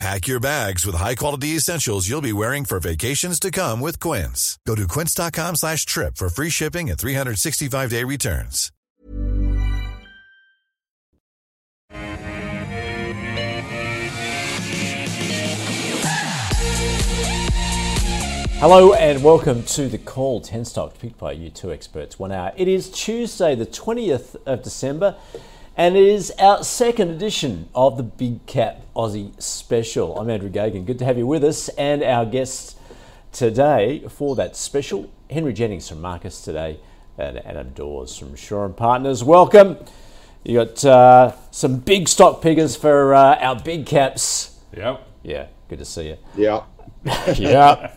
Pack your bags with high-quality essentials you'll be wearing for vacations to come with Quince. Go to quince.com slash trip for free shipping and 365-day returns. Hello and welcome to the call 10 Stocks picked by you two experts one hour. It is Tuesday the 20th of December and it is our second edition of the Big Cap Aussie Special. I'm Andrew Geoghegan. Good to have you with us and our guests today for that special, Henry Jennings from Marcus Today and Adam Dawes from Shaw and Partners. Welcome. You got uh, some big stock pickers for uh, our big caps. Yep. Yeah, good to see you. Yeah. yeah.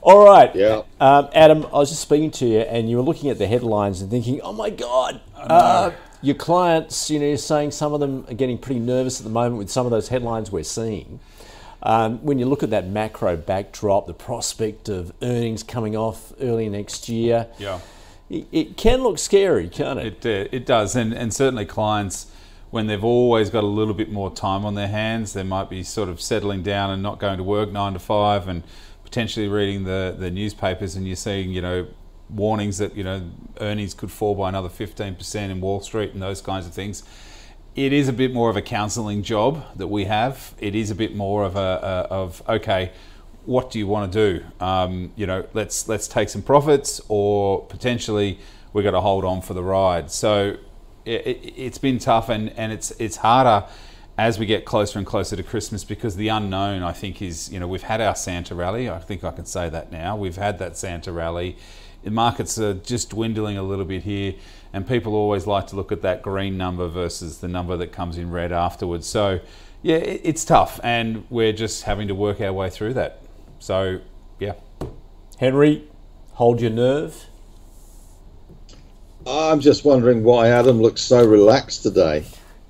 All right. Yeah. Um, Adam, I was just speaking to you, and you were looking at the headlines and thinking, "Oh my God!" Uh, your clients, you know, you're saying some of them are getting pretty nervous at the moment with some of those headlines we're seeing. Um, when you look at that macro backdrop, the prospect of earnings coming off early next year, Yeah. it, it can look scary, can't it? It, uh, it does, and, and certainly clients, when they've always got a little bit more time on their hands, they might be sort of settling down and not going to work nine to five and potentially reading the, the newspapers, and you're seeing, you know, warnings that, you know, earnings could fall by another 15% in Wall Street and those kinds of things. It is a bit more of a counselling job that we have. It is a bit more of a, a of okay, what do you want to do? Um, you know, let's let's take some profits, or potentially we've got to hold on for the ride. So it, it's been tough, and, and it's it's harder as we get closer and closer to Christmas because the unknown, I think, is you know we've had our Santa rally. I think I can say that now. We've had that Santa rally. The markets are just dwindling a little bit here, and people always like to look at that green number versus the number that comes in red afterwards. So yeah, it, it's tough, and we're just having to work our way through that. So yeah. Henry, hold your nerve. I'm just wondering why Adam looks so relaxed today.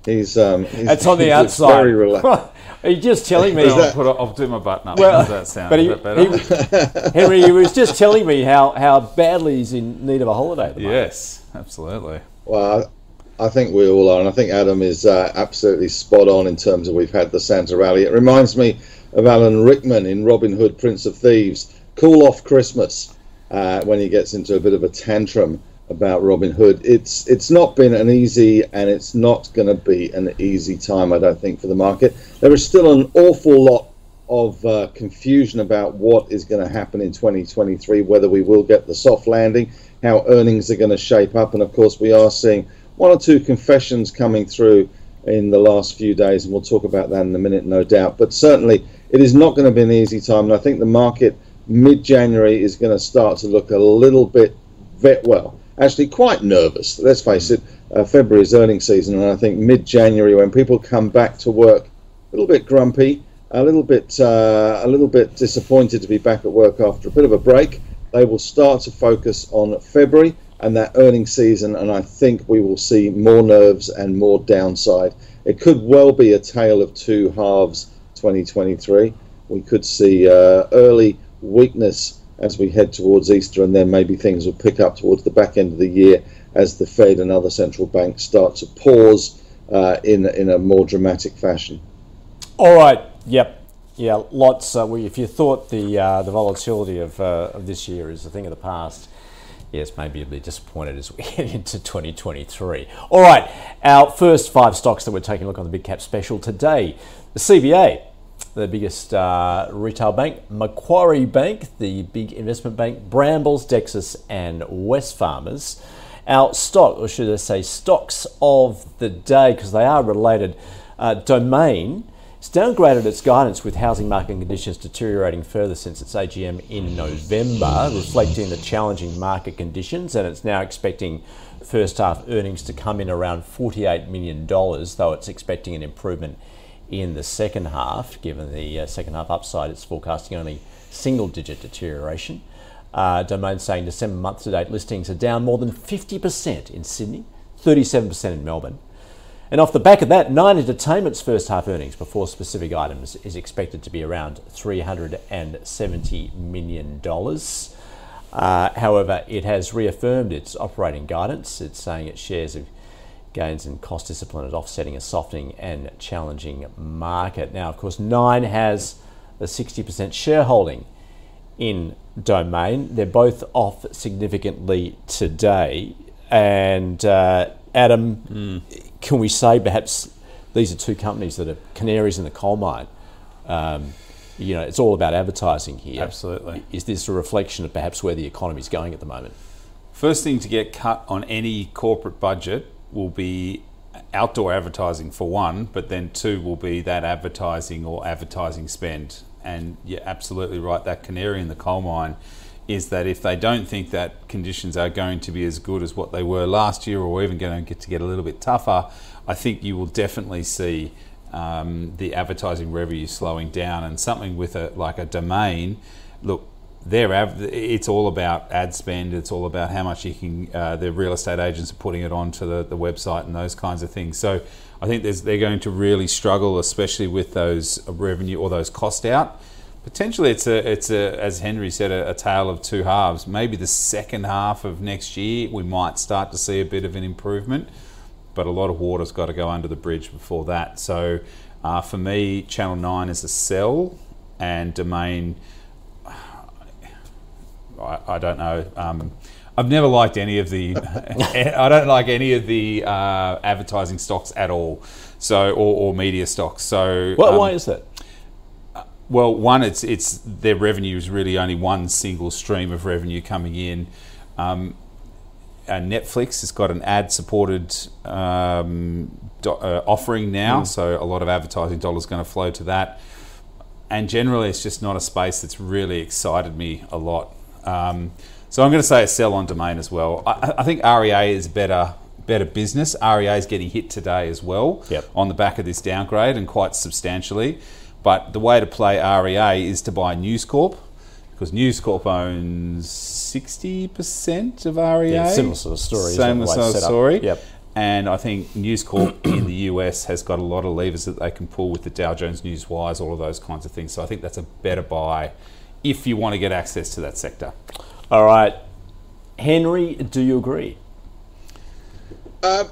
He's um. He's, It's on the outside. Very relaxed. Are you just telling me? Is I'll, put it, I'll do my button up. Well, Does that sound but a he- bit better? he- Henry, he was just telling me how, how badly he's in need of a holiday. At the moment. yes, absolutely. Well, I I think we all are, and I think Adam is uh, absolutely spot on in terms of we've had the Santa rally. It reminds me of Alan Rickman in Robin Hood, Prince of Thieves. Cool off Christmas uh, when he gets into a bit of a tantrum about Robin Hood. It's it's not been an easy, and it's not going to be an easy time, I don't think, for the market. There is still an awful lot of uh, confusion about what is going to happen in 2023, whether we will get the soft landing, how earnings are going to shape up, and of course, we are seeing one or two confessions coming through in the last few days, and we'll talk about that in a minute, no doubt. But certainly, it is not going to be an easy time, and I think the market mid January is going to start to look a little bit, well, actually quite nervous. Let's face it, uh, February is earnings season, and I think mid January, when people come back to work a little bit grumpy, a little bit, uh, a little bit disappointed to be back at work after a bit of a break, they will start to focus on February and that earnings season, and I think we will see more nerves and more downside. It could well be a tale of two halves 2023. We could see uh, early weakness as we head towards Easter, and then maybe things will pick up towards the back end of the year as the Fed and other central banks start to pause uh, in, in a more dramatic fashion. All right. Yep. Yeah. Lots. Uh, if you thought the uh, the volatility of, uh, of this year is a thing of the past, yes, maybe you'll be disappointed as we head into 2023. All right. Our first five stocks that we're taking a look on the big cap special today: the CBA, the biggest uh, retail bank, Macquarie Bank, the big investment bank, Brambles, Dexus, and Wesfarmers. Our stock, or should I say, stocks of the day, because they are related. Uh, Domain has downgraded its guidance with housing market conditions deteriorating further since its AGM in November, reflecting the challenging market conditions, and it's now expecting first half earnings to come in around $48 million, though it's expecting an improvement in the second half. Given the uh, second half upside, it's forecasting only single digit deterioration. Uh, Domain saying December month to date listings are down more than 50% in Sydney, 37% in Melbourne. And off the back of that, Nine Entertainment's first half earnings before specific items is expected to be around $370 million. Uh, however, it has reaffirmed its operating guidance. It's saying its shares of gains in cost discipline is offsetting a softening and challenging market. Now, of course, Nine has a 60% shareholding in Domain. They're both off significantly today. And uh, Adam, mm. can we say perhaps these are two companies that are canaries in the coal mine? Um, you know, it's all about advertising here. Absolutely. Is this a reflection of perhaps where the economy is going at the moment? First thing to get cut on any corporate budget will be outdoor advertising for one, but then two will be that advertising or advertising spend. And you're absolutely right, that canary in the coal mine is that if they don't think that conditions are going to be as good as what they were last year or even going to get to get a little bit tougher, I think you will definitely see um, the advertising revenue slowing down and something with a like a Domain. Look, their av- it's all about ad spend. It's all about how much you can. Uh, the real estate agents are putting it onto the, the website and those kinds of things. So I think they're going to really struggle, especially with those revenue or those cost out potentially it's a it's a as Henry said a, a, tale of two halves. Maybe the second half of next year we might start to see a bit of an improvement, but a lot of water's got to go under the bridge before that. So uh, for me, Channel Nine is a sell, and Domain. I, I don't know. Um, I've never liked any of the. I don't like any of the uh, advertising stocks at all. So or, or media stocks. So well, um, why is that? Well, one, it's it's their revenue is really only one single stream of revenue coming in. Um, Netflix has got an ad-supported um, do, uh, offering now, mm. so a lot of advertising dollars going to flow to that. And generally, it's just not a space that's really excited me a lot. Um, so I'm going to say a sell on Domain as well. I, I, think REA is better better business. REA is getting hit today as well yep. on the back of this downgrade and quite substantially. But the way to play REA is to buy News Corp because News Corp owns 60% of REA. Yeah, similar sort of story. Same sort of story. Yep. And I think News Corp in the US has got a lot of levers that they can pull with the Dow Jones News Newswires, all of those kinds of things. So I think that's a better buy if you want to get access to that sector. All right. Henry, do you agree? Uh,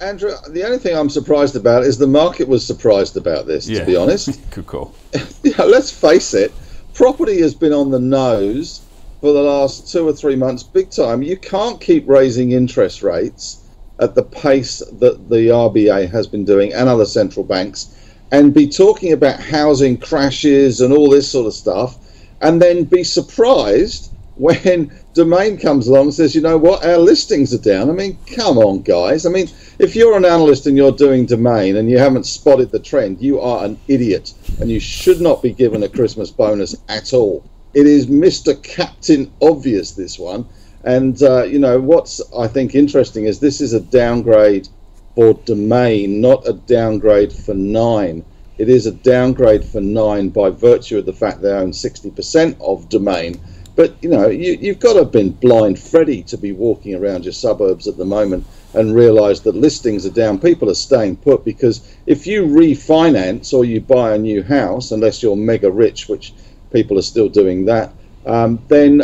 Andrew, the only thing I'm surprised about is the market was surprised about this, yeah. to be honest. Good call. yeah, let's face it, property has been on the nose for the last two or three months, big time. You can't keep raising interest rates at the pace that the RBA has been doing and other central banks and be talking about housing crashes and all this sort of stuff and then be surprised when Domain comes along and says, you know what, our listings are down. I mean, come on, guys. I mean, if you're an analyst and you're doing Domain and you haven't spotted the trend, you are an idiot and you should not be given a Christmas bonus at all. It is Mr. Captain Obvious, this one. And, uh, you know, what's I think interesting is this is a downgrade for Domain, not a downgrade for Nine. It is a downgrade for Nine by virtue of the fact they own 60% of Domain but you know, you, you've got to have been blind Freddy to be walking around your suburbs at the moment and realise that listings are down. People are staying put because if you refinance or you buy a new house, unless you're mega rich, which people are still doing that, um, then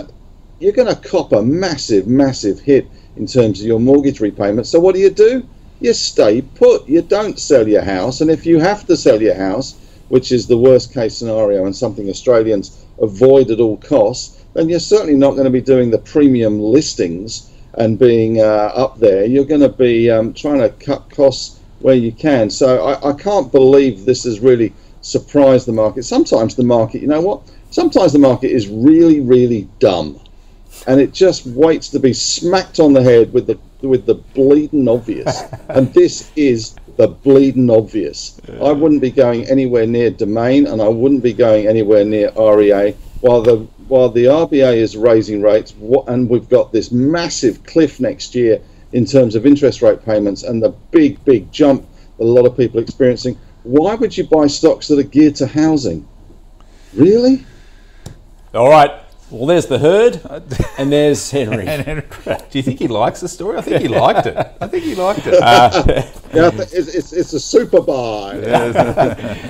you're going to cop a massive, massive hit in terms of your mortgage repayment. So what do you do? You stay put. You don't sell your house, and if you have to sell your house, which is the worst case scenario and something Australians avoid at all costs, then you're certainly not going to be doing the premium listings and being uh, up there. You're going to be um, trying to cut costs where you can. So I, I can't believe this has really surprised the market. Sometimes the market, you know what? Sometimes the market is really, really dumb, and it just waits to be smacked on the head with the with the bleeding obvious. and this is the bleeding obvious. Yeah. I wouldn't be going anywhere near Domain, and I wouldn't be going anywhere near REA while the while the RBA is raising rates, and we've got this massive cliff next year in terms of interest rate payments and the big, big jump that a lot of people are experiencing, why would you buy stocks that are geared to housing? Really? All right. Well, there's the herd, and there's Henry. And Henry, do you think he likes the story? I think he liked it. I think he liked it. Yeah, it's, it's, it's a super buy.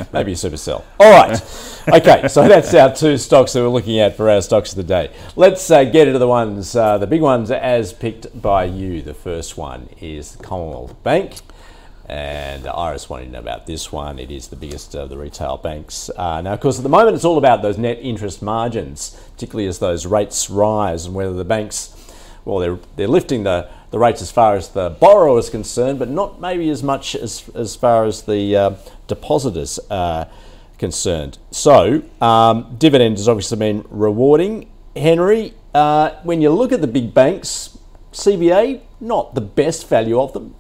Maybe a super sell. All right. Okay, so that's our two stocks that we're looking at for our stocks of the day. Let's uh, get into the ones, uh, the big ones as picked by you. The first one is Commonwealth Bank. And Iris wanted to know about this one. It is the biggest of the retail banks. Uh, now, of course, at the moment, it's all about those net interest margins, particularly as those rates rise and whether the banks, well, they're, they're lifting the, the rates as far as the borrower is concerned, but not maybe as much as, as far as the uh, depositors are concerned. So, um, dividend has obviously been rewarding. Henry, uh, when you look at the big banks, CBA, not the best value of them.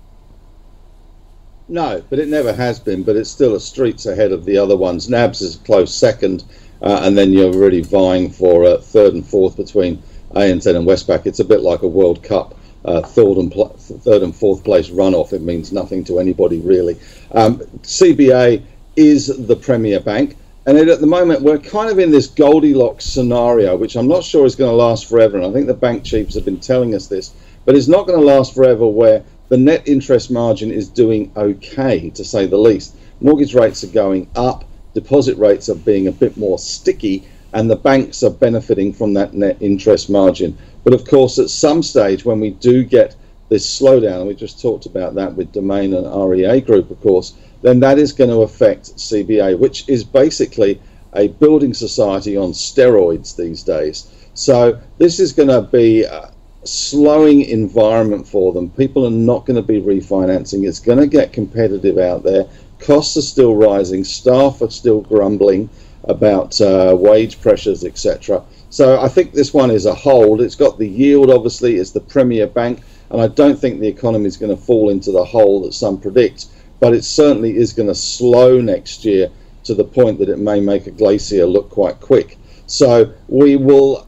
No, but it never has been. But it's still a streets ahead of the other ones. NAB's is a close second, uh, and then you're really vying for uh, third and fourth between ANZ and Westpac. It's a bit like a World Cup. Uh, third and pl- third and fourth place runoff. It means nothing to anybody really. Um, CBA is the premier bank, and it, at the moment we're kind of in this Goldilocks scenario, which I'm not sure is going to last forever. And I think the bank chiefs have been telling us this, but it's not going to last forever. Where the net interest margin is doing okay, to say the least. Mortgage rates are going up, deposit rates are being a bit more sticky, and the banks are benefiting from that net interest margin. But of course, at some stage, when we do get this slowdown, and we just talked about that with Domain and REA Group, of course, then that is going to affect CBA, which is basically a building society on steroids these days. So this is going to be a slowing environment for them. People are not going to be refinancing. It's going to get competitive out there. Costs are still rising. Staff are still grumbling about uh, wage pressures, etc. So I think this one is a hold. It's got the yield, obviously. It's the premier bank, and I don't think the economy is going to fall into the hole that some predict. But it certainly is going to slow next year to the point that it may make a glacier look quite quick. So we will.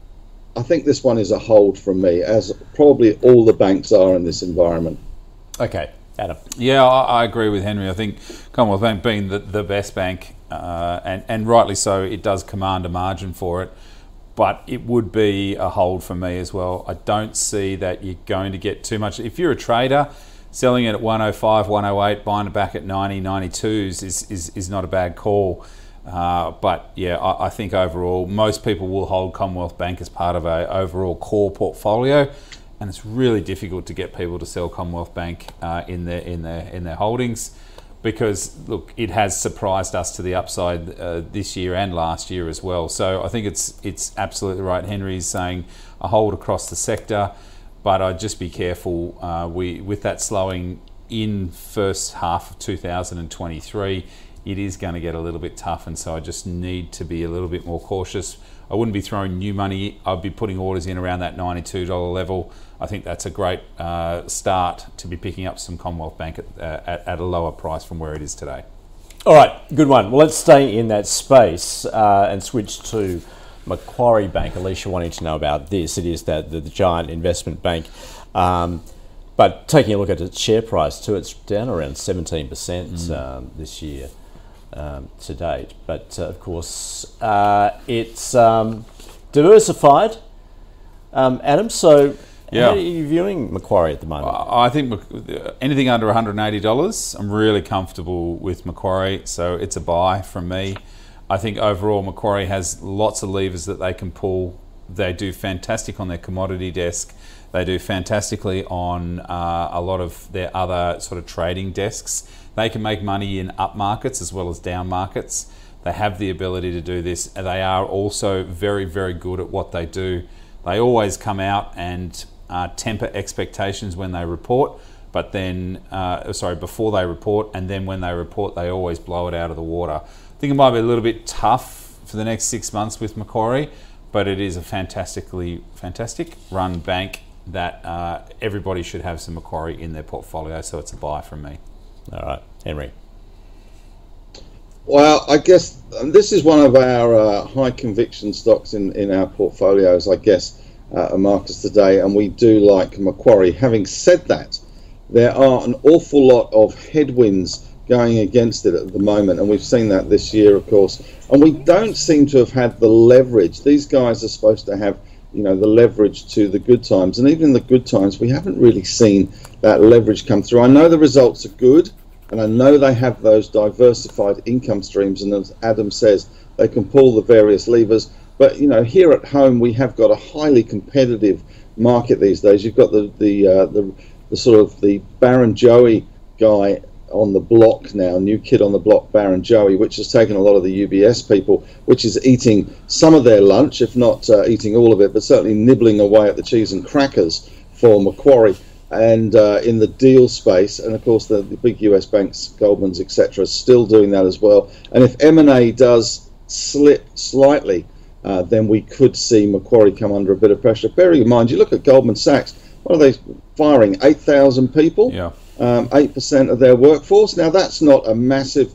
I think this one is a hold from me, as probably all the banks are in this environment. Okay, Adam. Yeah, I, I agree with Henry. I think Commonwealth Bank being the, the best bank, uh, and, and rightly so, it does command a margin for it. But it would be a hold for me as well. I don't see that you're going to get too much. If you're a trader, selling it at 105, 108, buying it back at 90, 92s is, is, is not a bad call. Uh, but yeah, I, I, think overall, most people will hold Commonwealth Bank as part of a overall core portfolio, and it's really difficult to get people to sell Commonwealth Bank uh, in their in their in their holdings because look, it has surprised us to the upside uh, this year and last year as well. So I think it's it's absolutely right. Henry's saying a hold across the sector, but I'd just be careful. Uh, we with that slowing in first half of 2023 it is going to get a little bit tough, and so I just need to be a little bit more cautious. I wouldn't be throwing new money. I'd be putting orders in around that $92 level. I think that's a great uh, start to be picking up some Commonwealth Bank at, uh, at, at, a lower price from where it is today. All right, good one. Well, let's stay in that space uh, and switch to Macquarie Bank. Alicia wanting to know about this. It is that the, the giant investment bank. Um, but taking a look at its share price too, it's down around 17% mm. um, this year um, to date. But uh, of course, uh, it's um, diversified. Um, Adam, so yeah. how are you viewing Macquarie at the moment? I think anything under $180, I'm really comfortable with Macquarie, so it's a buy from me. I think overall Macquarie has lots of levers that they can pull. They do fantastic on their commodity desk. They do fantastically on uh, a lot of their other sort of trading desks. They can make money in up markets as well as down markets. They have the ability to do this. They are also very, very good at what they do. They always come out and uh, temper expectations when they report, but then, uh, sorry, before they report, and then when they report, they always blow it out of the water. I think it might be a little bit tough for the next six months with Macquarie, but it is a fantastically fantastic run bank that uh, everybody should have some Macquarie in their portfolio, so it's a buy from me. All right, Henry. Well, I guess this is one of our uh, high conviction stocks in, in our portfolios, I guess, uh, Marcus Today, and we do like Macquarie. Having said that, there are an awful lot of headwinds going against it at the moment, and we've seen that this year, of course. And we don't seem to have had the leverage. These guys are supposed to have, you know, the leverage to the good times, and even in the good times, we haven't really seen that leverage come through. I know the results are good, and I know they have those diversified income streams, and as Adam says, they can pull the various levers. But you know, here at home, we have got a highly competitive market these days. You've got the the uh, the, the sort of the Barrenjoey guy on the block now, new kid on the block, Barrenjoey, which has taken a lot of the UBS people, which is eating some of their lunch, if not uh, eating all of it, but certainly nibbling away at the cheese and crackers for Macquarie. And uh, in the deal space, and of course the, the big US banks, Goldman's, etc., are still doing that as well. And if M&A does slip slightly, uh, then we could see Macquarie come under a bit of pressure. Bearing in mind, you look at Goldman Sachs, what are they firing? 8,000 people? Yeah um, 8% of their workforce. Now, that's not a massive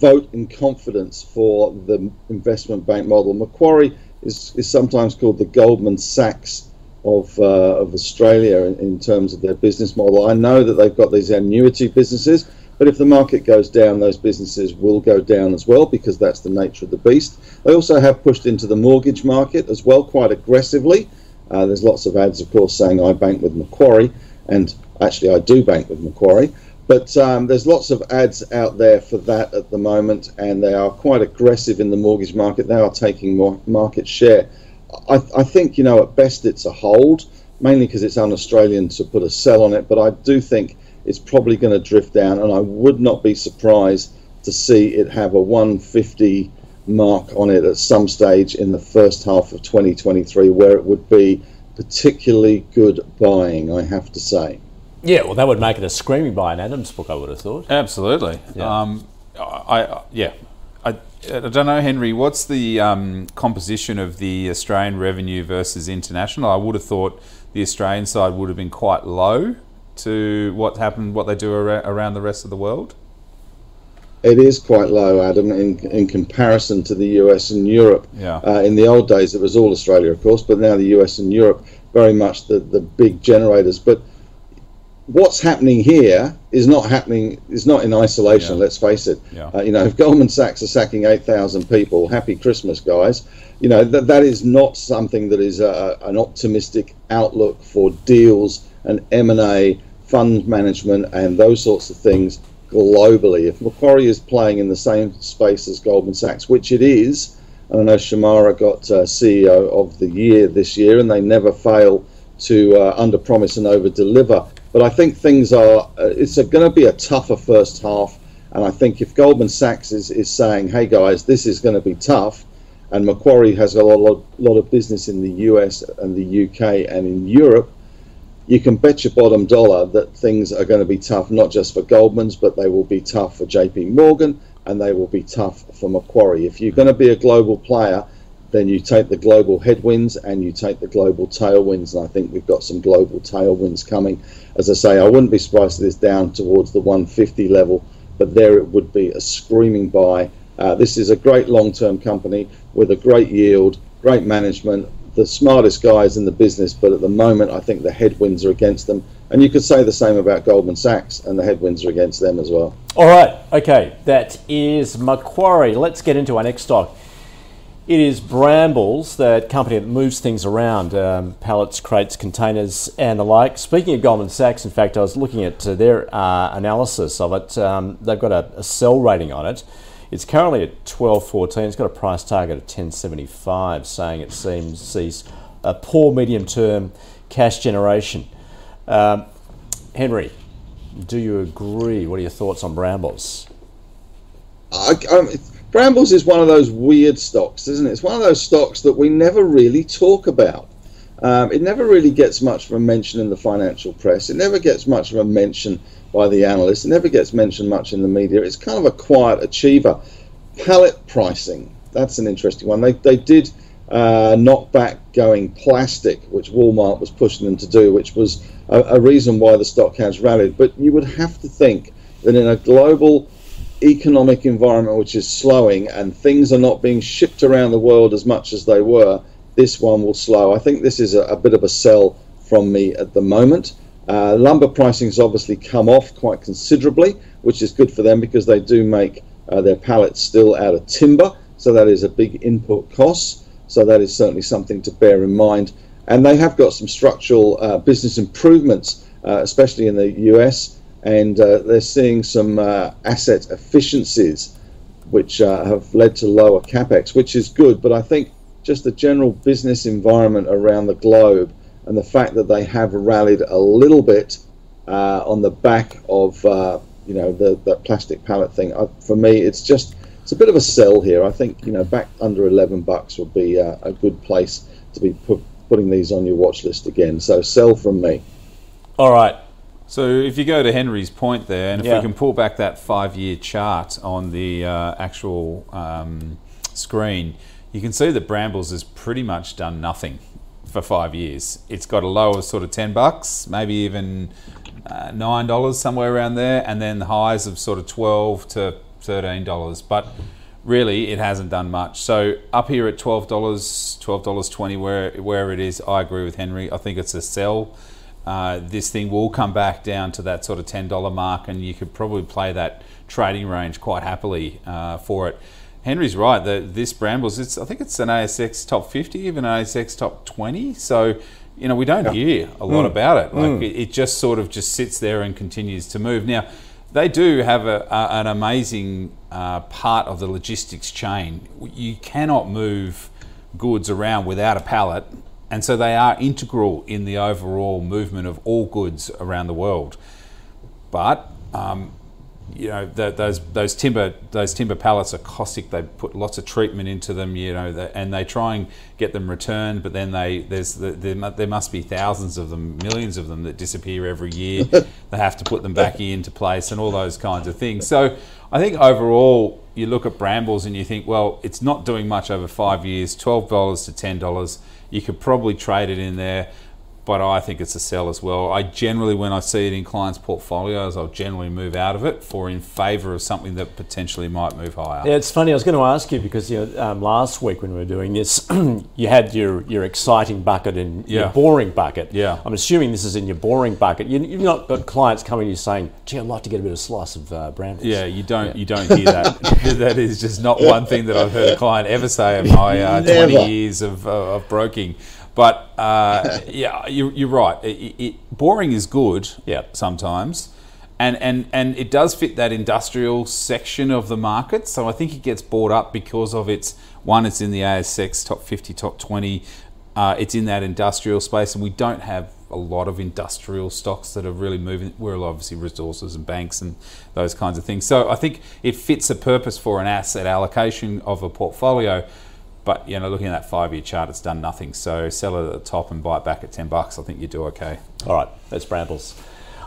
vote in confidence for the investment bank model. Macquarie is, is sometimes called the Goldman Sachs of, uh, of Australia in, in terms of their business model. I know that they've got these annuity businesses, but if the market goes down, those businesses will go down as well because that's the nature of the beast. They also have pushed into the mortgage market as well quite aggressively. Uh, there's lots of ads, of course, saying I bank with Macquarie, and Actually, I do bank with Macquarie, but um, there's lots of ads out there for that at the moment, and they are quite aggressive in the mortgage market. They are taking more market share. I, I think, you know, at best it's a hold, mainly because it's un-Australian to put a sell on it, but I do think it's probably going to drift down, and I would not be surprised to see it have a 150 mark on it at some stage in the first half of 2023, where it would be particularly good buying, I have to say. Yeah, well, that would make it a screaming buy in Adam's book, I would have thought. Absolutely. Yeah. Um, I, I, yeah. I, don't know, Henry. What's the um, composition of the Australian revenue versus international? I would have thought the Australian side would have been quite low to what happened, what they do around the rest of the world. It is quite low, Adam, in, in comparison to the US and Europe. Yeah. Uh, in the old days, it was all Australia, of course, but now the US and Europe very much the, the big generators. But what's happening here is not happening is not in isolation. Yeah. Let's face it. Yeah. Uh, you know, if Goldman Sachs are sacking eight thousand people, happy Christmas, guys. You know that that is not something that is a, an optimistic outlook for deals and M and A, fund management, and those sorts of things globally. If Macquarie is playing in the same space as Goldman Sachs, which it is, and I know Shemara got uh, CEO of the year this year, and they never fail to uh, under promise and over deliver but I think things are, uh, it's going to be a tougher first half. And I think if Goldman Sachs is, is saying, hey guys, this is going to be tough, and Macquarie has a lot, lot, lot of business in the US and the UK and in Europe, you can bet your bottom dollar that things are going to be tough, not just for Goldman's, but they will be tough for JP Morgan and they will be tough for Macquarie. If you're going to be a global player, then you take the global headwinds and you take the global tailwinds. And I think we've got some global tailwinds coming. As I say, I wouldn't be surprised if this down towards the 150 level, but there it would be a screaming buy. Uh, this is a great long term company with a great yield, great management, the smartest guys in the business, but at the moment I think the headwinds are against them. And you could say the same about Goldman Sachs, and the headwinds are against them as well. All right, okay, that is Macquarie. Let's get into our next stock. It is Brambles, that company that moves things around, um, pallets, crates, containers, and the like. Speaking of Goldman Sachs, in fact, I was looking at uh, their uh, analysis of it. Um, they've got a, a, sell rating on it. It's currently at 12.14. It's got a price target of 10.75, saying it seems sees a poor medium-term cash generation. Um, Henry, do you agree? What are your thoughts on Brambles? I, um, Brambles is one of those weird stocks, isn't it? It's one of those stocks that we never really talk about. Um, it never really gets much of a mention in the financial press. It never gets much of a mention by the analysts. It never gets mentioned much in the media. It's kind of a quiet achiever. Pallet pricing, that's an interesting one. They, they did uh, knock back going plastic, which Walmart was pushing them to do, which was a, a reason why the stock has rallied. But you would have to think that in a global economic environment which is slowing and things are not being shipped around the world as much as they were, this one will slow. I think this is a, a bit of a sell from me at the moment. Uh, lumber pricing has obviously come off quite considerably, which is good for them because they do make uh, their pallets still out of timber, so that is a big input cost. So that is certainly something to bear in mind. And they have got some structural uh, business improvements, uh, especially in the US, and uh, they're seeing some uh, asset efficiencies, which have led to lower capex, which is good. But I think just the general business environment around the globe and the fact that they have rallied a little bit uh, on the back of uh, you know the that plastic pallet thing. Uh, for me, it's just it's a bit of a sell here. I think you know back under 11 bucks would be uh, a good place to be put, putting these on your watch list again. So sell from me. All right. So if you go to Henry's point there, and if Yeah. we can pull back that five-year chart on the uh, actual um, screen, you can see that Brambles has pretty much done nothing for five years. It's got a low of sort of ten bucks, maybe even uh, nine dollars somewhere around there, and then the highs of sort of twelve to thirteen dollars. But really, it hasn't done much. So up here at twelve dollars, twelve dollars twenty, where where it is, I agree with Henry. I think it's a sell. Uh, this thing will come back down to that sort of ten dollar mark, and you could probably play that trading range quite happily uh, for it. Henry's right. The, this Brambles, it's I think it's an ASX top fifty, even an ASX top twenty. So you know we don't hear a lot about it. Like it, it just sort of just sits there and continues to move. Now they do have a, a, an amazing uh, part of the logistics chain. You cannot move goods around without a pallet, and so they are integral in the overall movement of all goods around the world. But um, you know the, those those timber those timber pallets are caustic. They put lots of treatment into them, you know, the, and they try and get them returned. But then they there's the, there, there must be thousands of them, millions of them that disappear every year. they have to put them back into place and all those kinds of things. So I think overall you look at Brambles and you think, well, it's not doing much over five years. Twelve dollars to ten dollars. You could probably trade it in there but I think it's a sell as well. I generally, when I see it in clients' portfolios, I'll generally move out of it for in favour of something that potentially might move higher. Yeah, it's funny. I was going to ask you because you know, um, last week when we were doing this, you had your, your exciting bucket and your boring bucket. Yeah. I'm assuming this is in your boring bucket. You, you've not got clients coming to you saying, "Gee, I'd like to get a bit of slice of uh, Brambles." Yeah, you don't you don't hear that. that is just not one thing that I've heard a client ever say in my uh, twenty years of, uh, of broking. But uh, yeah, you, you're right. It, it, boring is good. Yeah. sometimes. And, and, and it does fit that industrial section of the market. So I think it gets bought up because of its one, it's in the ASX top 50, top 20. Uh, it's in that industrial space, and we don't have a lot of industrial stocks that are really moving. We're obviously resources and banks and those kinds of things. So I think it fits a purpose for an asset allocation of a portfolio. But you know, looking at that five-year chart, it's done nothing. So sell it at the top and buy it back at ten bucks. I think you do okay. All right, that's Brambles.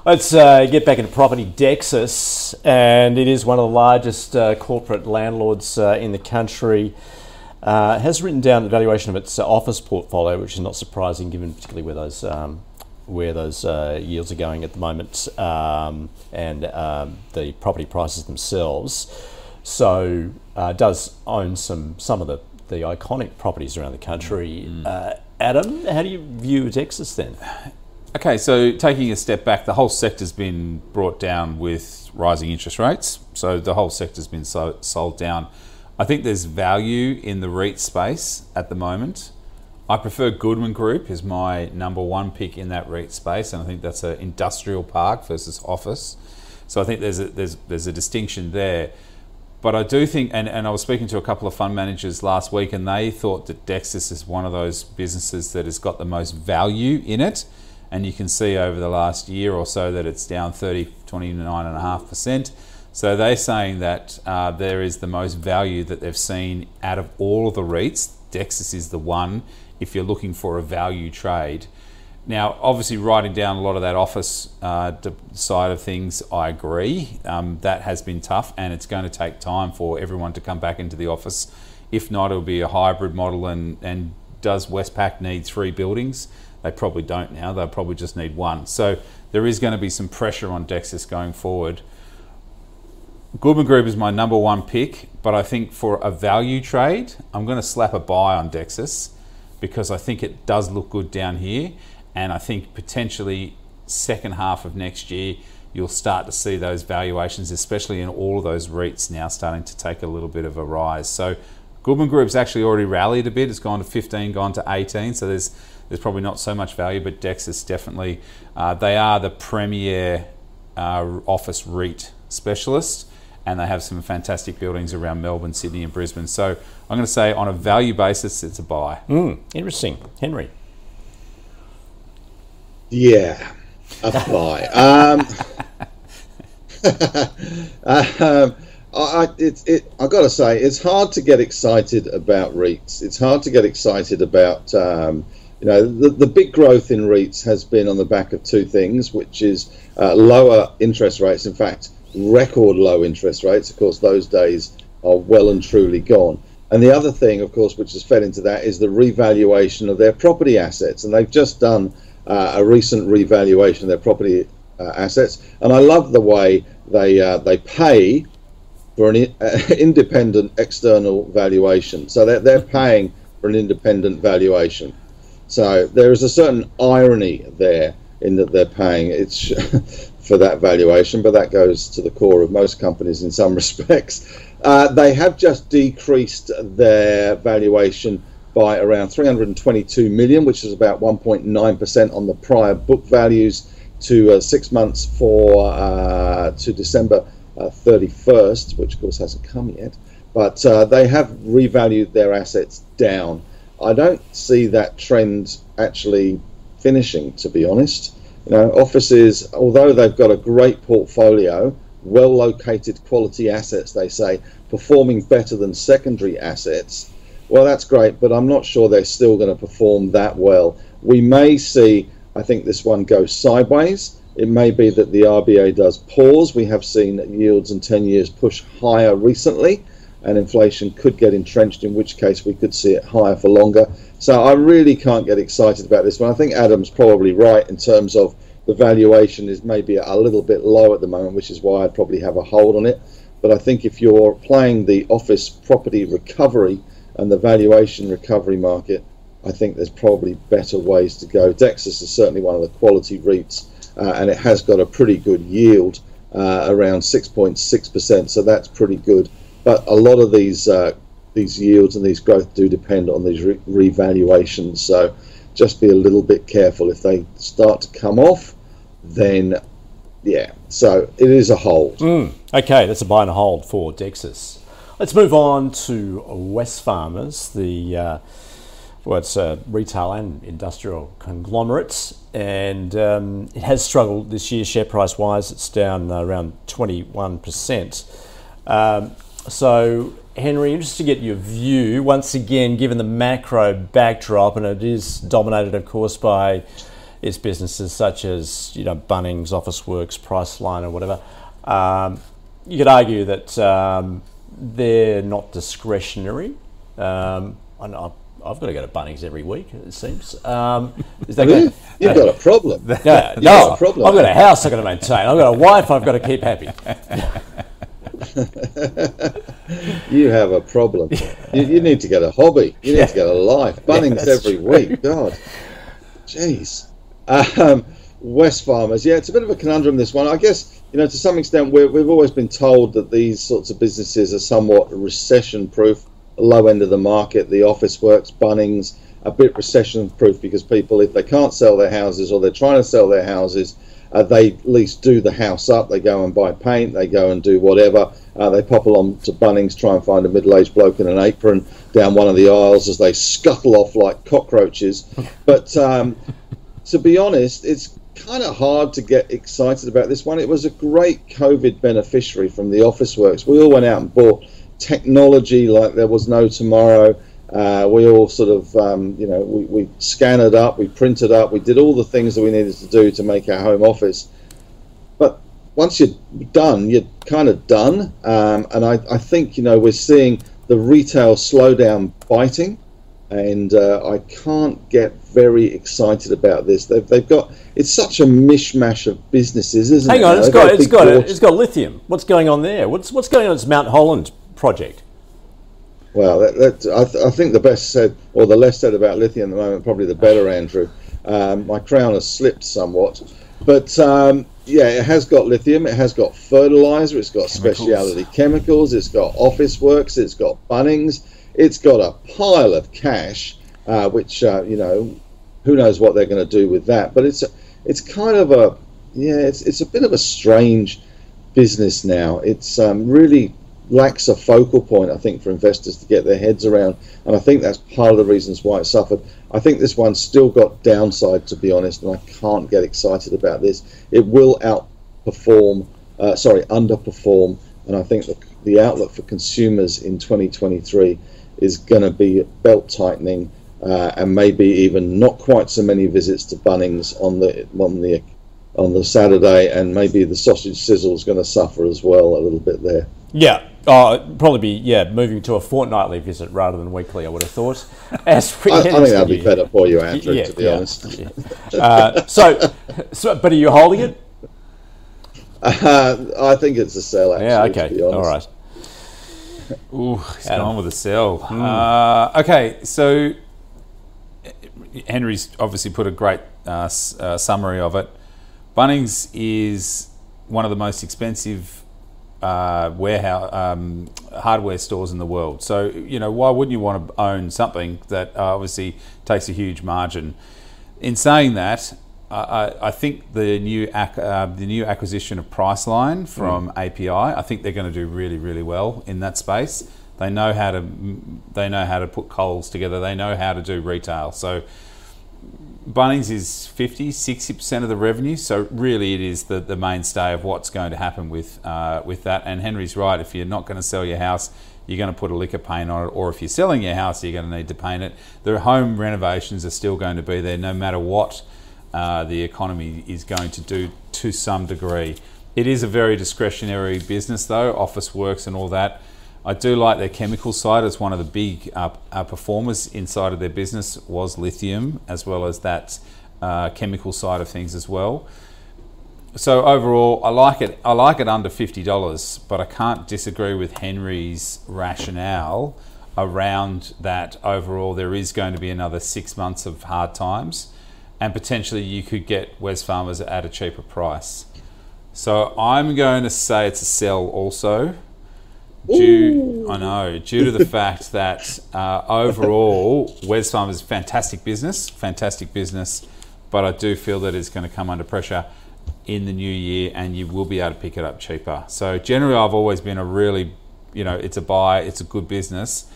Let's uh, get back into property. Dexus, and it is one of the largest uh, corporate landlords uh, in the country. Uh, has written down the valuation of its uh, office portfolio, which is not surprising given particularly where those um, where those uh, yields are going at the moment um, and um, the property prices themselves. So uh, does own some some of the, the iconic properties around the country. Uh, Adam, how do you view Dexus then? Okay, so taking a step back, the whole sector's been brought down with rising interest rates. So the whole sector's been so, sold down. I think there's value in the REIT space at the moment. I prefer Goodman Group is my number one pick in that REIT space, and I think that's an industrial park versus office. So I think there's a, there's there's a distinction there. But I do think, and, and I was speaking to a couple of fund managers last week, and they thought that Dexus is one of those businesses that has got the most value in it. And you can see over the last year or so that it's down 30, 29.5%. So they're saying that uh, there is the most value that they've seen out of all of the REITs. Dexus is the one if you're looking for a value trade. Now, obviously, writing down a lot of that office uh, side of things, I agree. Um, that has been tough, and it's going to take time for everyone to come back into the office. If not, it'll be a hybrid model. And, and does Westpac need three buildings? They probably don't now. They'll probably just need one. So there is going to be some pressure on Dexus going forward. Goodman Group is my number one pick, but I think for a value trade, I'm going to slap a buy on Dexus because I think it does look good down here, and I think potentially second half of next year, you'll start to see those valuations, especially in all of those REITs now starting to take a little bit of a rise. So Goodman Group's actually already rallied a bit. It's gone to 15, gone to 18. So there's there's probably not so much value, but Dexus definitely. Uh, they are the premier uh, office REIT specialist, and they have some fantastic buildings around Melbourne, Sydney, and Brisbane. So I'm going to say on a value basis, it's a buy. Mm, interesting, Henry. Yeah, a buy. um, um, I, it, it, I got to say, it's hard to get excited about REITs. It's hard to get excited about, um, you know, the, the big growth in REITs has been on the back of two things, which is uh, lower interest rates. In fact, record low interest rates. Of course, those days are well and truly gone. And the other thing, of course, which has fed into that is the revaluation of their property assets. And they've just done uh, a recent revaluation of their property uh, assets. And I love the way they uh, they pay for an uh, independent external valuation. So they're, they're paying for an independent valuation. So there is a certain irony there in that they're paying it's for that valuation, but that goes to the core of most companies in some respects. Uh, they have just decreased their valuation by around 322 million, which is about 1.9% on the prior book values to uh, six months for uh, to December 31st, uh, which of course hasn't come yet. But uh, they have revalued their assets down. I don't see that trend actually finishing, to be honest. You know, offices, although they've got a great portfolio, well located quality assets, they say, performing better than secondary assets, well, that's great, but I'm not sure they're still going to perform that well. We may see, I think this one goes sideways. It may be that the RBA does pause. We have seen yields in 10 years push higher recently, and inflation could get entrenched, in which case we could see it higher for longer. So I really can't get excited about this one. I think Adam's probably right in terms of the valuation is maybe a little bit low at the moment, which is why I'd probably have a hold on it. But I think if you're playing the office property recovery and the valuation recovery market, I think there's probably better ways to go. Dexus is certainly one of the quality REITs, uh, and it has got a pretty good yield, uh, around 6.6%, so that's pretty good. But a lot of these uh, these yields and these growth do depend on these re- revaluations, so just be a little bit careful. If they start to come off, then yeah, so it is a hold. Mm, okay, that's a buy and a hold for Dexus. Let's move on to Wesfarmers, the uh, well, it's a retail and industrial conglomerates, and um, it has struggled this year share price wise. It's down around 21%. Um, so, Henry, interested to get your view once again, given the macro backdrop, and it is dominated, of course, by its businesses such as you know Bunnings, Officeworks, Priceline, or whatever. Um, you could argue that um, they're not discretionary. Um, I know I've got to go to Bunnings every week. It seems. Um, is that good? You've got a problem. No, no a problem. I've got a house I've got to maintain. I've got a wife I've got to keep happy. you have a problem. You, you, need to get a hobby. You need yeah. to get a life. Bunnings yeah, every true. week. God, jeez. Um, Wesfarmers. Yeah, it's a bit of a conundrum. This one, I guess. You know, to some extent, we have always been told that these sorts of businesses are somewhat recession-proof. Low end of the market, the Officeworks, Bunnings, a bit recession-proof because people, if they can't sell their houses or they're trying to sell their houses, uh, they at least do the house up. They go and buy paint. They go and do whatever. Uh, they pop along to Bunnings, try and find a middle-aged bloke in an apron down one of the aisles as they scuttle off like cockroaches. But um, to be honest, it's kind of hard to get excited about this one. It was a great COVID beneficiary from the Officeworks. We all went out and bought technology like there was no tomorrow. Uh, we all sort of, um, you know, we, we scanned up, we printed up, we did all the things that we needed to do to make our home office. But once you're done, you're kind of done. Um, and I, I think, you know, we're seeing the retail slowdown biting and uh, I can't get very excited about this. They've, they've got it's such a mishmash of businesses, isn't Hang it? Hang on, it's got, it's got it's got lithium. What's going on there? What's what's going on? It's Mount Holland project. Well, that, that, I, th- I, think the best said, or the less said about lithium at the moment, probably the better, Andrew. Um, my crown has slipped somewhat. but um, yeah, it has got lithium. It has got fertilizer. It's got Chemicals. specialty chemicals. It's got Officeworks. It's got Bunnings. It's got a pile of cash, uh, which uh, you know, who knows what they're going to do with that. But it's a, it's kind of a yeah, it's it's a bit of a strange business now. It's um, really lacks a focal point, I think, for investors to get their heads around, and I think that's part of the reasons why it suffered. I think this one's still got downside, to be honest, and I can't get excited about this. It will outperform, uh, sorry, underperform, and I think the, the outlook for consumers in 2023 is going to be belt tightening. Uh, and maybe even not quite so many visits to Bunnings on the on the on the Saturday, and maybe the sausage sizzle is going to suffer as well a little bit there. Yeah, it'd probably be yeah moving to a fortnightly visit rather than weekly. I would have thought. As I, I think that'd be better for you, Andrew, Yeah, to be yeah, honest. yeah. Uh, so, so, but are you holding it? Uh, I think it's a sell, actually. Yeah. Okay. All right. Ooh, he's Adam. gone with a sell. Uh, okay, so Henry's obviously put a great uh, uh, summary of it. Bunnings is one of the most expensive uh, warehouse um, hardware stores in the world. So you know why wouldn't you want to own something that uh, obviously takes a huge margin? In saying that, I, I- think the new ac- uh, the new acquisition of Priceline from API, I think they're going to do really really well in that space. They know how to they know how to put coals together. They know how to do retail. So Bunnings is 50, 60% of the revenue. So really it is the, the mainstay of what's going to happen with uh, with that. And Henry's right. If you're not going to sell your house, you're going to put a liquor paint on it. Or if you're selling your house, you're going to need to paint it. The home renovations are still going to be there no matter what uh, the economy is going to do to some degree. It is a very discretionary business though, Officeworks and all that. I do like their chemical side as one of the big uh, uh, performers inside of their business was lithium, as well as that uh, chemical side of things as well. So overall, I like it. I like it under fifty dollars, but I can't disagree with Henry's rationale around that. Overall, there is going to be another six months of hard times, and potentially you could get Wesfarmers at a cheaper price. So I'm going to say it's a sell also. Due, I know, due to the fact that uh, overall, Wesfarmers is a fantastic business, fantastic business, but I do feel that it's going to come under pressure in the new year, and you will be able to pick it up cheaper. So generally, I've always been a really, you know, it's a buy, it's a good business.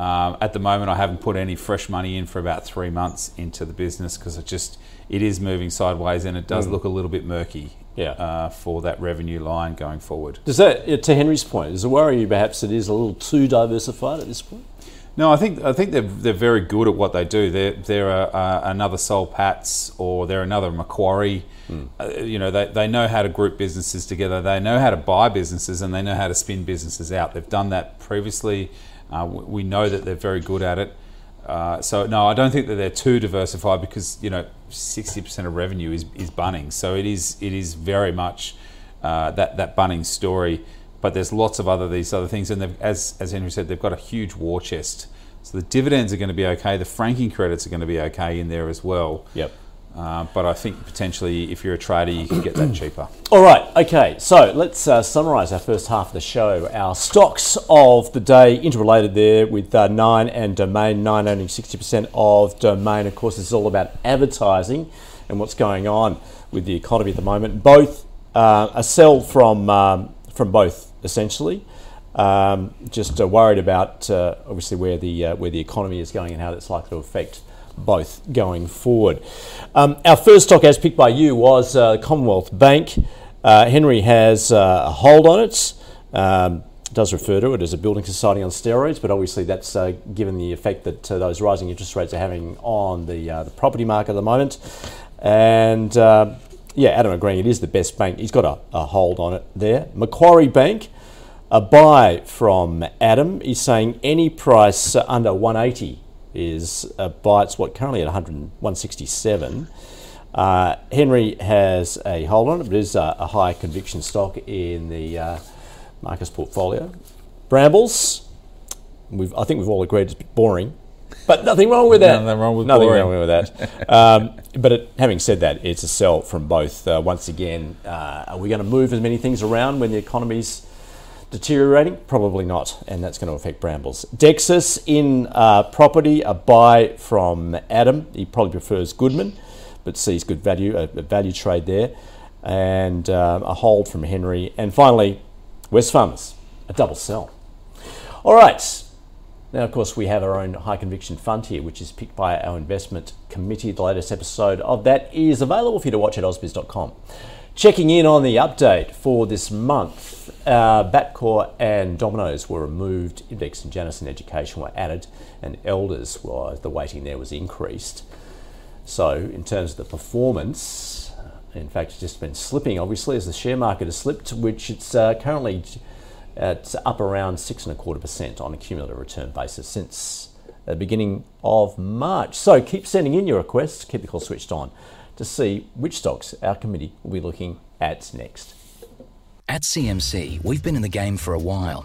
Um, at the moment, I haven't put any fresh money in for about three months into the business because it just it is moving sideways, and it does look a little bit murky. Yeah. Uh, for that revenue line going forward. Does that, uh, to Henry's point, does it worry you perhaps it is a little too diversified at this point? No, I think I think they're they're very good at what they do. They're they're a, uh, another Soul Patts or they're another Macquarie. Uh, you know, they, they know how to group businesses together. They know how to buy businesses and they know how to spin businesses out. They've done that previously. Uh, we know that they're very good at it. Uh, so no, I don't think that they're too diversified because you know sixty percent of revenue is, is Bunnings. So it is it is very much uh, that that Bunnings story. But there's lots of other these other things, and as as Henry said, they've got a huge war chest. So the dividends are going to be okay. The franking credits are going to be okay in there as well. Yep. Uh, but I think potentially, if you're a trader, you can get that cheaper. All right, okay, so let's uh, summarise our first half of the show. Our stocks of the day, interrelated there with uh, Nine and Domain. Nine owning 60% of Domain. Of course, it's all about advertising and what's going on with the economy at the moment. Both uh, a sell from, um, from both, essentially. Um, just uh, worried about obviously where the, where the economy is going and how that's likely to affect both going forward. Um, our first stock, as picked by you, was uh, Commonwealth Bank. Uh, Henry has uh, a hold on it. Um, does refer to it as a building society on steroids, but obviously that's uh, given the effect that uh, those rising interest rates are having on the uh, the property market at the moment. And uh, yeah, Adam agreeing it is the best bank. He's got a, a hold on it there. Macquarie Bank, a buy from Adam. He's saying any price under 180 is a buy. It's what currently at 100, 167. Uh, Henry has a hold on it, but it is a, a high conviction stock in the uh, Marcus portfolio. Brambles, we've, I think we've all agreed it's a bit boring. But nothing wrong with that. Nothing wrong with nothing boring. wrong with that. um, but it, having said that, it's a sell from both. Uh, once again, uh, are we going to move as many things around when the economy's deteriorating? Probably not, and that's going to affect Brambles. Dexus in uh, property, a buy from Adam. He probably prefers Goodman, but sees good value, a, a value trade there, and um, a hold from Henry. And finally, Wesfarmers, a double sell. All right. Now, of course, we have our own high conviction fund here, which is picked by our investment committee. The latest episode of that is available for you to watch at ausbiz.com. Checking in on the update for this month, uh, and Domino's were removed, Index and Janison Education were added, and Elders, well, the weighting there was increased. So, in terms of the performance, in fact, it's just been slipping, obviously, as the share market has slipped, which it's uh, currently it's up around six and a quarter percent on a cumulative return basis since the beginning of March. So keep sending in your requests, keep the call switched on to see which stocks our committee will be looking at next. At CMC, we've been in the game for a while,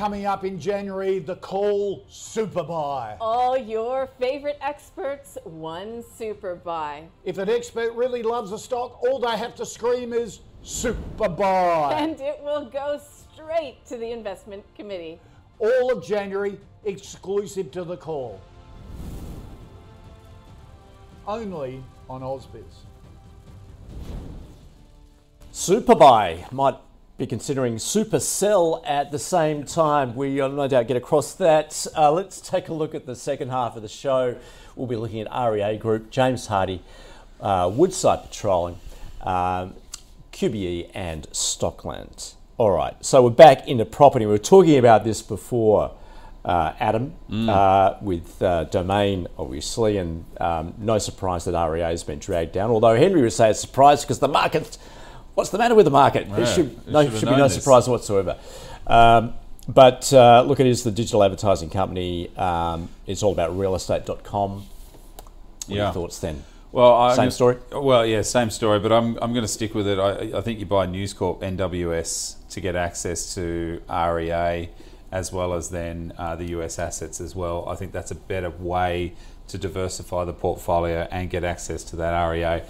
Coming up in January, the call super buy. All your favorite experts, one super buy. If an expert really loves a stock, all they have to scream is super buy. And it will go straight to the investment committee. All of January, exclusive to the call. Only on Ausbiz. Super buy might be considering Supercell at the same time. We will no doubt get across that. Uh, let's take a look at the second half of the show. We'll be looking at REA Group, James Hardie, uh, Woodside Petroleum, um, QBE, and Stockland. All right, so we're back into property. We were talking about this before, uh, Adam, uh, with uh, Domain, obviously, and um, no surprise that REA has been dragged down. Although Henry would say it's surprised because the market's What's the matter with the market? there should, no, should should be no this. surprise whatsoever. Um, but uh, look, it is the digital advertising company. Um, it's all about realestate.com. What are Yeah. your thoughts then? Well, I, Same story? Well, yeah, same story. But I'm, I'm going to stick with it. I, I think you buy News Corp NWS to get access to REA, as well as then uh, the US assets as well. I think that's a better way to diversify the portfolio and get access to that REA.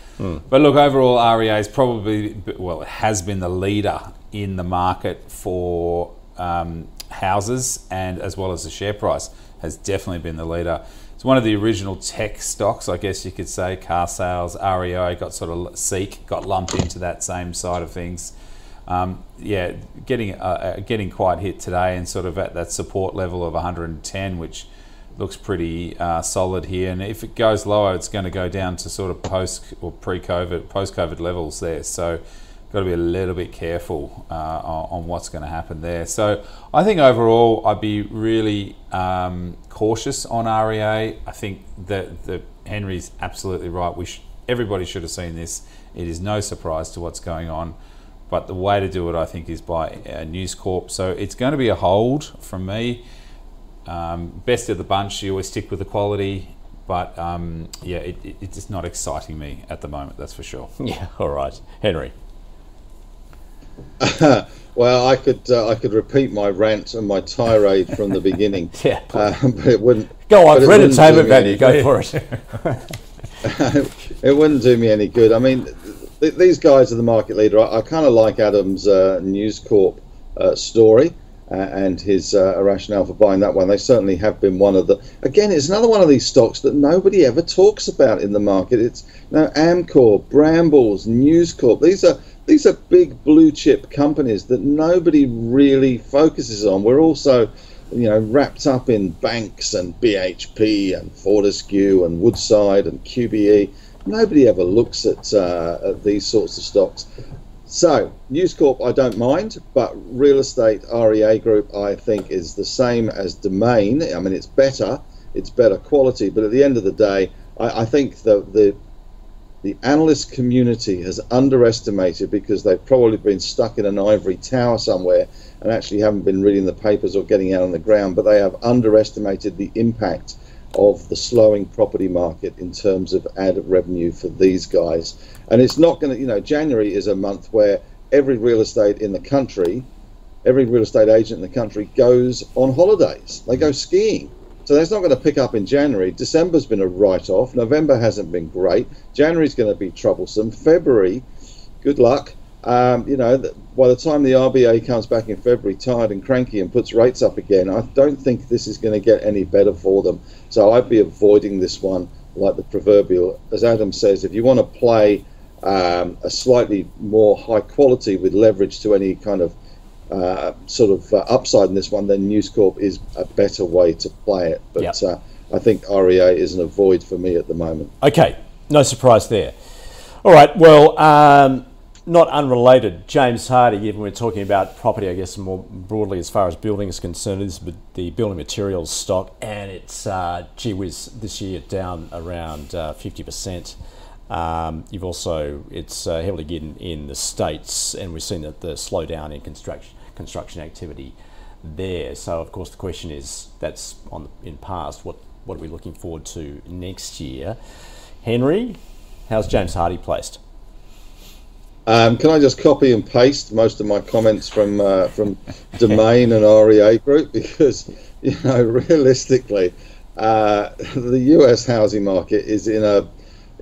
But look, overall, REA is probably well, it has been the leader in the market for um, houses and as well as the share price has definitely been the leader. It's one of the original tech stocks, I guess you could say. Carsales, REO got sort of Seek got lumped into that same side of things. Um, yeah, getting uh, uh, getting quite hit today and sort of at that support level of 110, which looks pretty uh, solid here. And if it goes lower, it's going to go down to sort of post or pre-COVID, post-COVID levels there. So got to be a little bit careful uh, on, what's going to happen there. So I think overall, I'd be really um, cautious on REA. I think that the Henry's absolutely right. We sh- everybody should have seen this. It is no surprise to what's going on. But the way to do it, I think, is by uh, News Corp. So it's going to be a hold from me. Um, best of the bunch, you always stick with the quality. But um, yeah, it, it, it's just not exciting me at the moment, that's for sure. Yeah, all right. Henry. Well, I could uh, I could repeat my rant and my tirade from the beginning. Yeah. uh, but it wouldn't. Go on, but it wouldn't do entertainment me value. any- Go for it. it wouldn't do me any good. I mean, th- these guys are the market leader. I, I kind of like Adam's uh, News Corp uh, story and his uh, rationale for buying that one. They certainly have been one of the. Again, it's another one of these stocks that nobody ever talks about in the market. It's you know, Amcor, Brambles, News Corp. These are these are big blue chip companies that nobody really focuses on. We're also you know, wrapped up in banks and BHP and Fortescue and Woodside and QBE. Nobody ever looks at, uh, at these sorts of stocks. So, News Corp, I don't mind, but real estate REA Group, I think, is the same as Domain. I mean, it's better, it's better quality, but at the end of the day, I, I think the, the the analyst community has underestimated because they've probably been stuck in an ivory tower somewhere and actually haven't been reading the papers or getting out on the ground, but they have underestimated the impact of the slowing property market in terms of ad revenue for these guys. And it's not going to, you know, January is a month where every real estate in the country, every real estate agent in the country goes on holidays. They go skiing. So that's not going to pick up in January. December's been a write off. November hasn't been great. January's going to be troublesome. February, good luck. Um, you know, by the time the RBA comes back in February, tired and cranky, and puts rates up again, I don't think this is going to get any better for them. So I'd be avoiding this one like the proverbial. As Adam says, if you want to play um, a slightly more high quality with leverage to any kind of uh, sort of uh, upside in this one, then News Corp is a better way to play it. But Yep. uh, I think REA is an avoid for me at the moment. Okay, no surprise there. All right, well, um, not unrelated, James Hardie, given we're talking about property, I guess more broadly as far as building is concerned, is the building materials stock, and it's, uh, gee whiz, this year down around uh, 50%. Um, you've also, it's uh, heavily geared in, in the States, and we've seen that the slowdown in construction, construction activity there. So, of course, the question is that's on the, in past. What what are we looking forward to next year? Henry, how's James Hardie placed? Um, can I just copy and paste most of my comments from uh, from Domain and REA Group because you know realistically, uh, the U.S. housing market is in a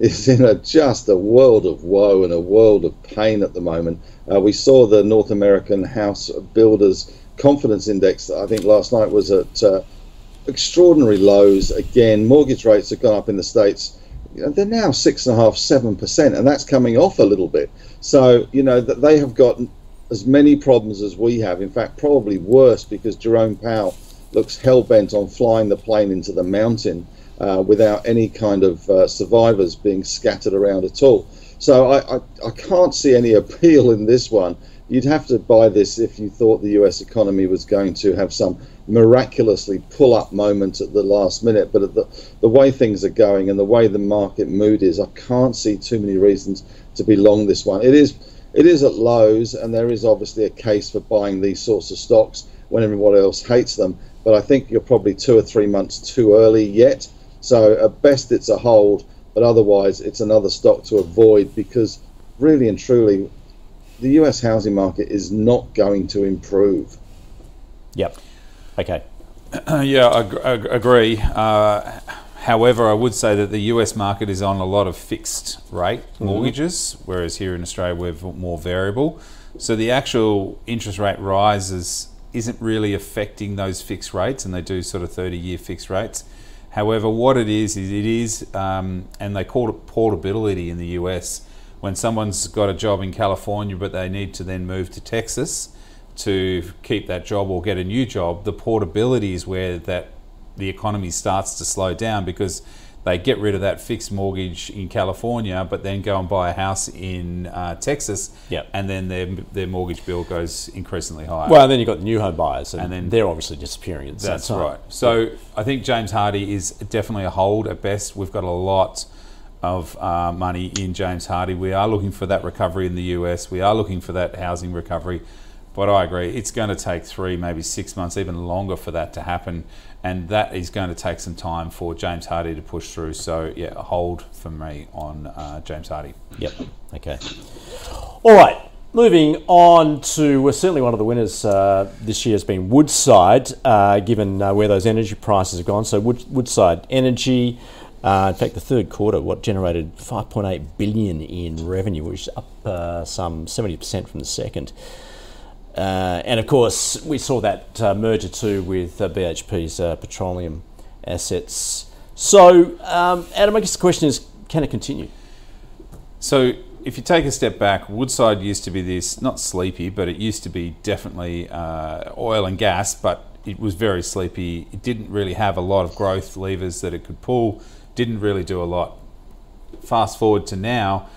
is in a just a world of woe and a world of pain at the moment. Uh, we saw the North American House Builders Confidence Index. I think last night was at uh, extraordinary lows. Again, mortgage rates have gone up in the states. They're now six and a half, seven percent, and that's coming off a little bit. So you know that they have got as many problems as we have. In fact, probably worse because Jerome Powell looks hell bent on flying the plane into the mountain uh, without any kind of uh, survivors being scattered around at all. So I, I, I can't see any appeal in this one. You'd have to buy this if you thought the US economy was going to have some miraculously pull up moment at the last minute. But the, the way things are going and the way the market mood is, I can't see too many reasons to be long this one. It is it is at lows, and there is obviously a case for buying these sorts of stocks when everyone else hates them. But I think you're probably two or three months too early yet. So at best, it's a hold, but otherwise, it's another stock to avoid because really and truly, the US housing market is not going to improve. Yep. Okay. yeah, I, I agree. Uh, however, I would say that the US market is on a lot of fixed rate mortgages, whereas here in Australia we're v- more variable. So the actual interest rate rises isn't really affecting those fixed rates, and they do sort of 30 year fixed rates. However, what it is, is it is, um, and they call it portability in the US. When someone's got a job in California but they need to then move to Texas, to keep that job or get a new job, the portability is where that the economy starts to slow down because they get rid of that fixed mortgage in California, but then go and buy a house in uh, Texas, Yep. and then their their mortgage bill goes increasingly higher. Well, and then you've got the new home buyers, and, And then- they're obviously disappearing at That's time. right. So I think James Hardie is definitely a hold at best. We've got a lot of uh, money in James Hardie. We are looking for that recovery in the US. We are looking for that housing recovery. But I agree, it's going to take three, maybe six months, even longer for that to happen. And that is going to take some time for James Hardie to push through. So, yeah, hold for me on uh, James Hardie. Yep. Okay. All right. Moving on to well, certainly one of the winners uh, this year has been Woodside, uh, given uh, where those energy prices have gone. So Wood, Woodside Energy, uh, in fact, the third quarter, what generated 5.8 billion in revenue, which is up uh, some 70% from the second. Uh, and of course, we saw that uh, merger too with uh, BHP's uh, petroleum assets. So, um, Adam, I guess the question is, can it continue? So, if you take a step back, Woodside used to be this not sleepy, but it used to be definitely uh, oil and gas, but it was very sleepy. It didn't really have a lot of growth levers that it could pull. Didn't really do a lot. Fast forward to now,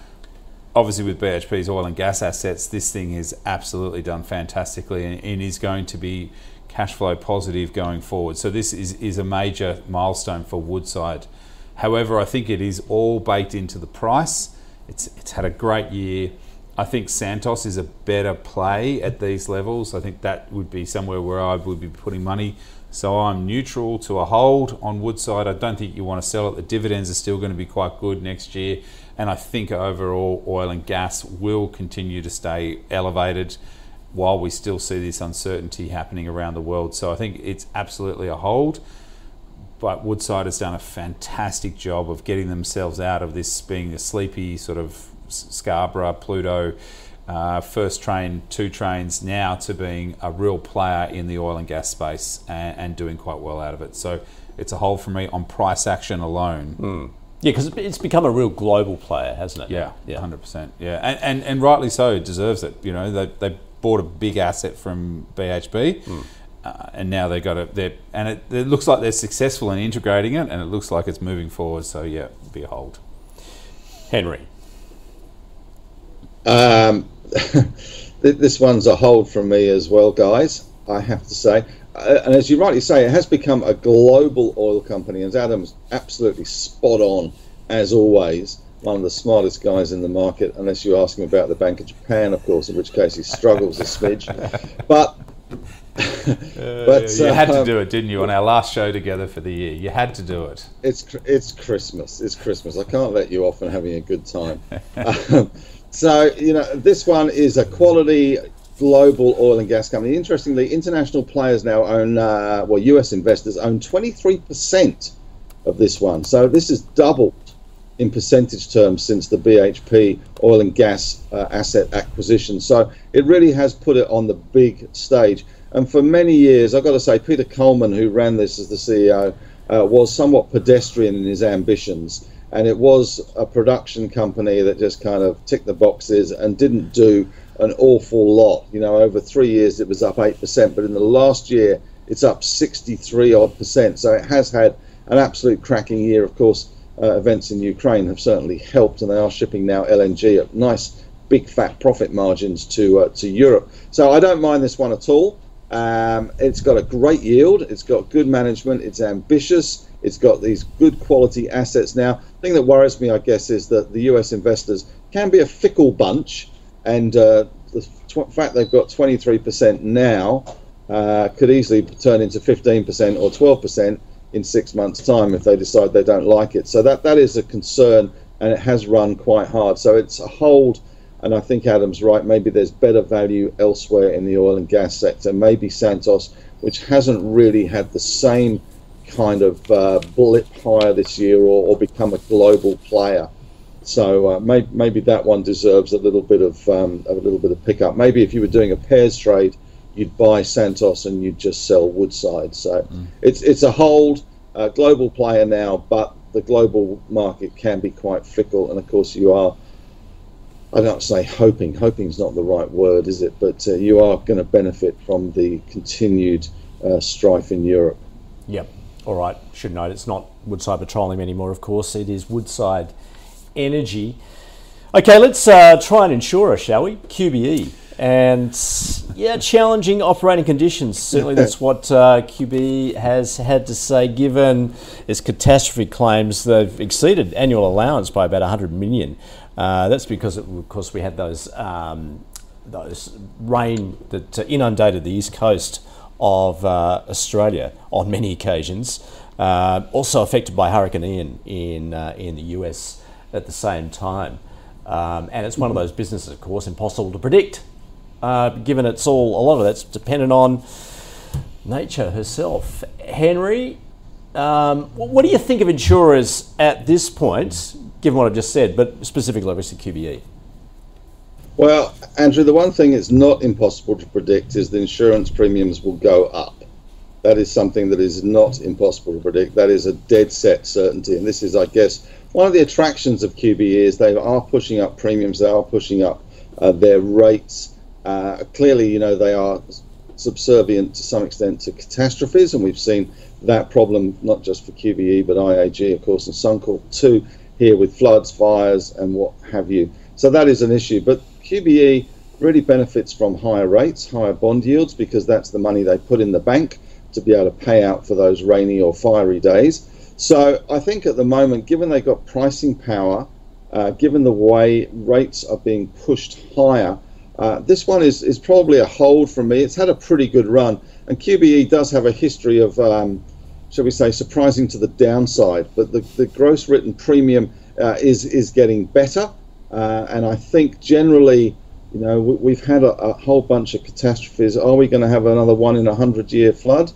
obviously with BHP's oil and gas assets, this thing is absolutely done fantastically and, and is going to be cash flow positive going forward. So this is, is a major milestone for Woodside. However, I think it is all baked into the price. It's, it's had a great year. I think Santos is a better play at these levels. I think that would be somewhere where I would be putting money. So I'm neutral to a hold on Woodside. I don't think you want to sell it. The dividends are still going to be quite good next year. And I think overall oil and gas will continue to stay elevated while we still see this uncertainty happening around the world. So I think it's absolutely a hold. But Woodside has done a fantastic job of getting themselves out of this being a sleepy sort of Scarborough, Pluto, uh, first train, two trains, now to being a real player in the oil and gas space and, and doing quite well out of it. So it's a hold for me on price action alone. Mm. Yeah, because it's become a real global player, hasn't it? Yeah, yeah, hundred percent. Yeah, and, and and rightly so, it deserves it. You know, they they bought a big asset from BHP. Mm. Uh, and now they've got it. They're, and it, it, looks like they're successful in integrating it, and it looks like it's moving forward. So yeah, be a hold. Henry, um, this one's a hold from me as well, guys. I have to say, and as you rightly say, it has become a global oil company, and Adam's absolutely spot on as always. One of the smartest guys in the market, unless you ask him about the Bank of Japan, of course, in which case he struggles a smidge. But but you had to um, do it, didn't you? On our last show together for the year, you had to do it. It's it's Christmas. It's Christmas. I can't let you off on having a good time. um, so you know, this one is a quality global oil and gas company. Interestingly, international players now own, uh, well, U.S. investors own 23% of this one. So this has doubled in percentage terms since the BHP oil and gas uh, asset acquisition. So it really has put it on the big stage. And for many years, I've got to say, Peter Coleman, who ran this as the CEO, uh, was somewhat pedestrian in his ambitions. And it was a production company that just kind of ticked the boxes and didn't do an awful lot. You know, over three years it was up 8%, but in the last year it's up 63 odd percent. So it has had an absolute cracking year. Of course, uh, events in Ukraine have certainly helped, and they are shipping now LNG at nice big fat profit margins to uh, to Europe. So I don't mind this one at all. Um, it's got a great yield. It's got good management. It's ambitious. It's got these good quality assets now. The thing that worries me, I guess, is that the US investors can be a fickle bunch, and uh, the tw- fact they've got 23% now uh, could easily turn into 15% or 12% in six months' time if they decide they don't like it. So that that is a concern, and it has run quite hard. So it's a hold, and I think Adam's right. Maybe there's better value elsewhere in the oil and gas sector. Maybe Santos, which hasn't really had the same kind of uh, blip higher this year or, or, become a global player. So uh, maybe, maybe that one deserves a little bit of um, a little bit of pickup. Maybe if you were doing a pairs trade you'd buy Santos and you'd just sell Woodside. So mm. it's it's a hold, a global player now, but the global market can be quite fickle, and of course you are. I don't say hoping. Hoping is not the right word, is it? But uh, you are going to benefit from the continued uh, strife in Europe. Yep. All right. Should note it's not Woodside Petroleum anymore. Of course, it is Woodside Energy. Okay, let's uh, try an insurer, shall we? QBE. And yeah, challenging operating conditions. Certainly, that's what uh, QB has had to say. Given its catastrophe claims, they've exceeded annual allowance by about 100 million. Uh, that's because, of course, we had those um, those rain that inundated the east coast of uh, Australia on many occasions. Uh, also affected by Hurricane Ian in uh, in the US at the same time. Um, and it's one of those businesses, of course, impossible to predict uh, given it's all a lot of that's dependent on nature herself. Henry, um, what do you think of insurers at this point, given what I've just said, but specifically obviously QBE? Well, Andrew, the one thing it's not impossible to predict is the insurance premiums will go up. That is something that is not impossible to predict. That is a dead set certainty. And this is, I guess, one of the attractions of QBE is they are pushing up premiums, they are pushing up uh, their rates. Uh, clearly, you know, they are subservient to some extent to catastrophes, and we've seen that problem not just for QBE but IAG, of course, and Suncorp too, here with floods, fires, and what have you. So that is an issue. But QBE really benefits from higher rates, higher bond yields, because that's the money they put in the bank to be able to pay out for those rainy or fiery days. So I think at the moment, given they've got pricing power, uh, given the way rates are being pushed higher, uh, this one is, is probably a hold for me. It's had a pretty good run, and QBE does have a history of, um, shall we say, surprising to the downside. But the, the gross written premium uh, is is getting better, uh, and I think generally, you know, we, have had a, a, whole bunch of catastrophes. Are we going to have another one in a hundred year flood,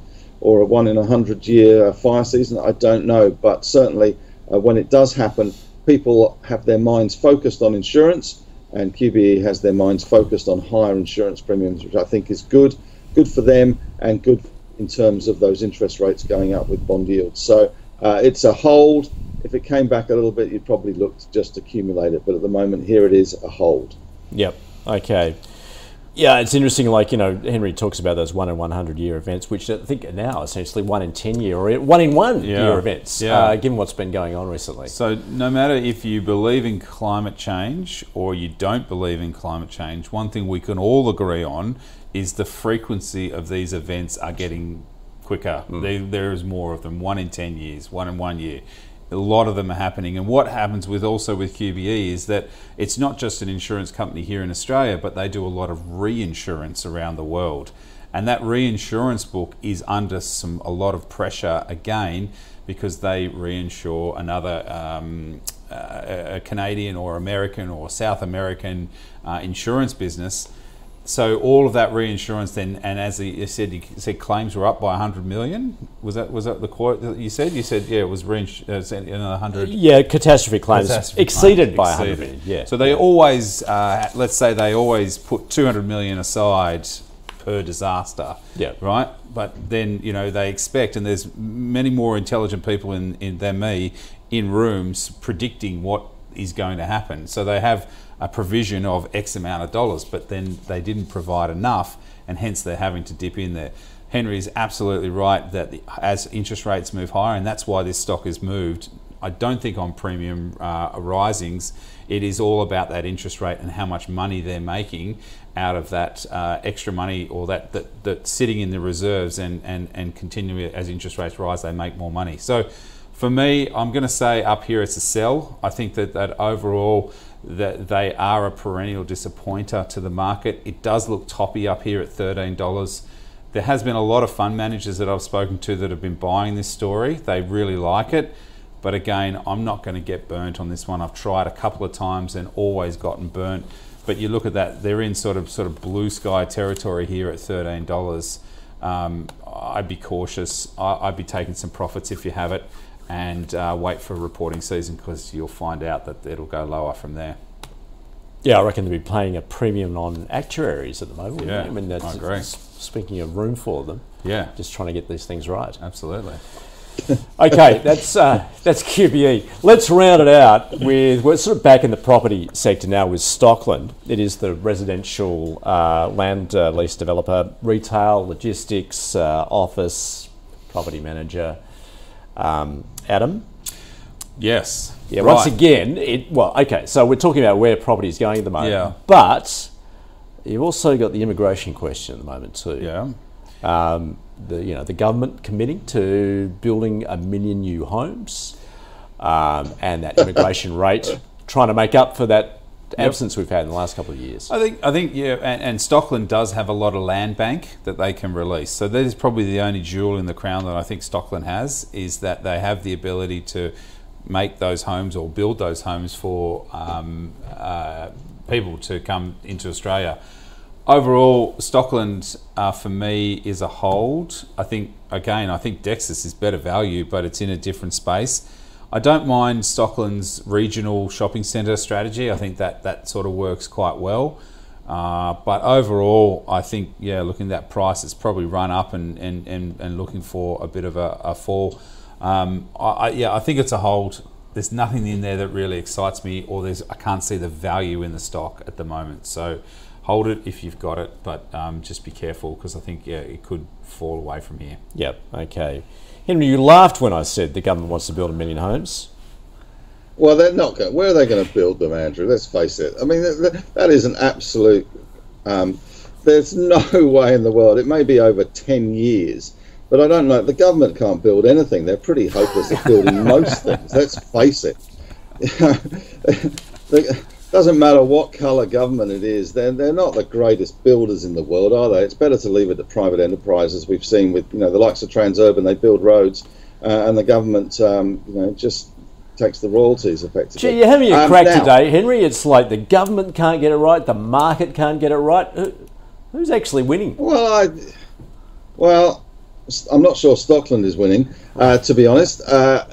or a one in a hundred year fire season? I don't know, but certainly uh, when it does happen, people have their minds focused on insurance and QBE has their minds focused on higher insurance premiums, which I think is good, good for them, and good in terms of those interest rates going up with bond yields. So uh, it's a hold. If it came back a little bit, you'd probably look to just accumulate it. But at the moment, here it is a hold. Yep. Okay. Yeah, it's interesting. Like you know, Henry talks about those one in one hundred year events, which I think are now essentially one in ten year or one in one yeah. year events. Yeah. Uh, given what's been going on recently. So no matter if you believe in climate change or you don't believe in climate change, one thing we can all agree on is the frequency of these events are getting quicker. Mm. They, there is more of them. One in ten years, one in one year a lot of them are happening. And what happens with also with QBE is that it's not just an insurance company here in Australia, but they do a lot of reinsurance around the world. And that reinsurance book is under some a lot of pressure again because they reinsure another um, a Canadian or American or South American uh, insurance business so all of that reinsurance then, and as you said, you said claims were up by 100 million. Was that was that the quote that you said? You said yeah, it was reinsurance uh, another 100. Yeah, catastrophe claims catastrophe exceeded claims, by exceeded. 100 million. Yeah. So they yeah. always, uh, let's say, they always put 200 million aside per disaster. Yeah. Right. But then you know they expect, and there's many more intelligent people in, in than me in rooms predicting what is going to happen. So they have a provision of X amount of dollars, but then they didn't provide enough, and hence they're having to dip in there. Henry is absolutely right that the, as interest rates move higher, and that's why this stock has moved. I don't think on premium uh, risings, it is all about that interest rate and how much money they're making out of that uh, extra money or that, that, that sitting in the reserves and, and, and continuing as interest rates rise, they make more money. So for me, I'm going to say up here it's a sell. I think that, that overall that they are a perennial disappointer to the market. It does look toppy up here at $13. There has been a lot of fund managers that I've spoken to that have been buying this story. They really like it. But again, I'm not going to get burnt on this one. I've tried a couple of times and always gotten burnt. But you look at that, they're in sort of sort of blue sky territory here at $13. Um, I'd be cautious. I'd be taking some profits if you have it and uh, wait for reporting season because you'll find out that it'll go lower from there. Yeah, I reckon they'll be paying a premium on actuaries at the moment. Yeah, I mean, that's, I agree. Speaking of room for them, yeah, just trying to get these things right. Absolutely. okay, that's uh, that's QBE. Let's round it out with we're sort of back in the property sector now with Stockland. It is the residential uh, land uh, lease developer, retail, logistics, uh, office, property manager. Um, Adam? Yes. Yeah, right. once again, it well, okay, so we're talking about where property is going at the moment. Yeah. But you've also got the immigration question at the moment too. Yeah. Um, the you know the government committing to building a million new homes, um, and that immigration rate trying to make up for that absence yep. we've had in the last couple of years. I think, I think, yeah, and, and, Stockland does have a lot of land bank that they can release. So that is probably the only jewel in the crown that I think Stockland has is that they have the ability to make those homes or build those homes for um, uh, people to come into Australia. Overall, Stockland uh, for me is a hold. I think again, I think Dexus is better value, but it's in a different space. I don't mind Stockland's regional shopping centre strategy. I think that that sort of works quite well. Uh, but overall, I think, yeah, looking at that price, it's probably run up and, and, and, and looking for a bit of a, a fall. Um, I, I, yeah, I think it's a hold. There's nothing in there that really excites me, or there's I can't see the value in the stock at the moment. So hold it if you've got it, but um, just be careful because I think yeah, it could fall away from here. Yep. Okay. Henry, you laughed when I said the government wants to build a million homes. Well, they're not going. Where are they going to build them, Andrew? Let's face it. I mean, that, that is an absolute. Um, there's no way in the world. It may be over ten years, but I don't know. The government can't build anything. They're pretty hopeless at building most things. Let's face it. doesn't matter what colour government it is. They're they're not the greatest builders in the world, are they? It's better to leave it to private enterprises. We've seen with you know the likes of Transurban. They build roads, uh, and the government um, you know just takes the royalties effectively. Gee, you're having a Um, crack now- today, Henry. It's like the government can't get it right, the market can't get it right. Who, who's actually winning? Well, I, well, I'm not sure Stockland is winning. Uh, to be honest, uh,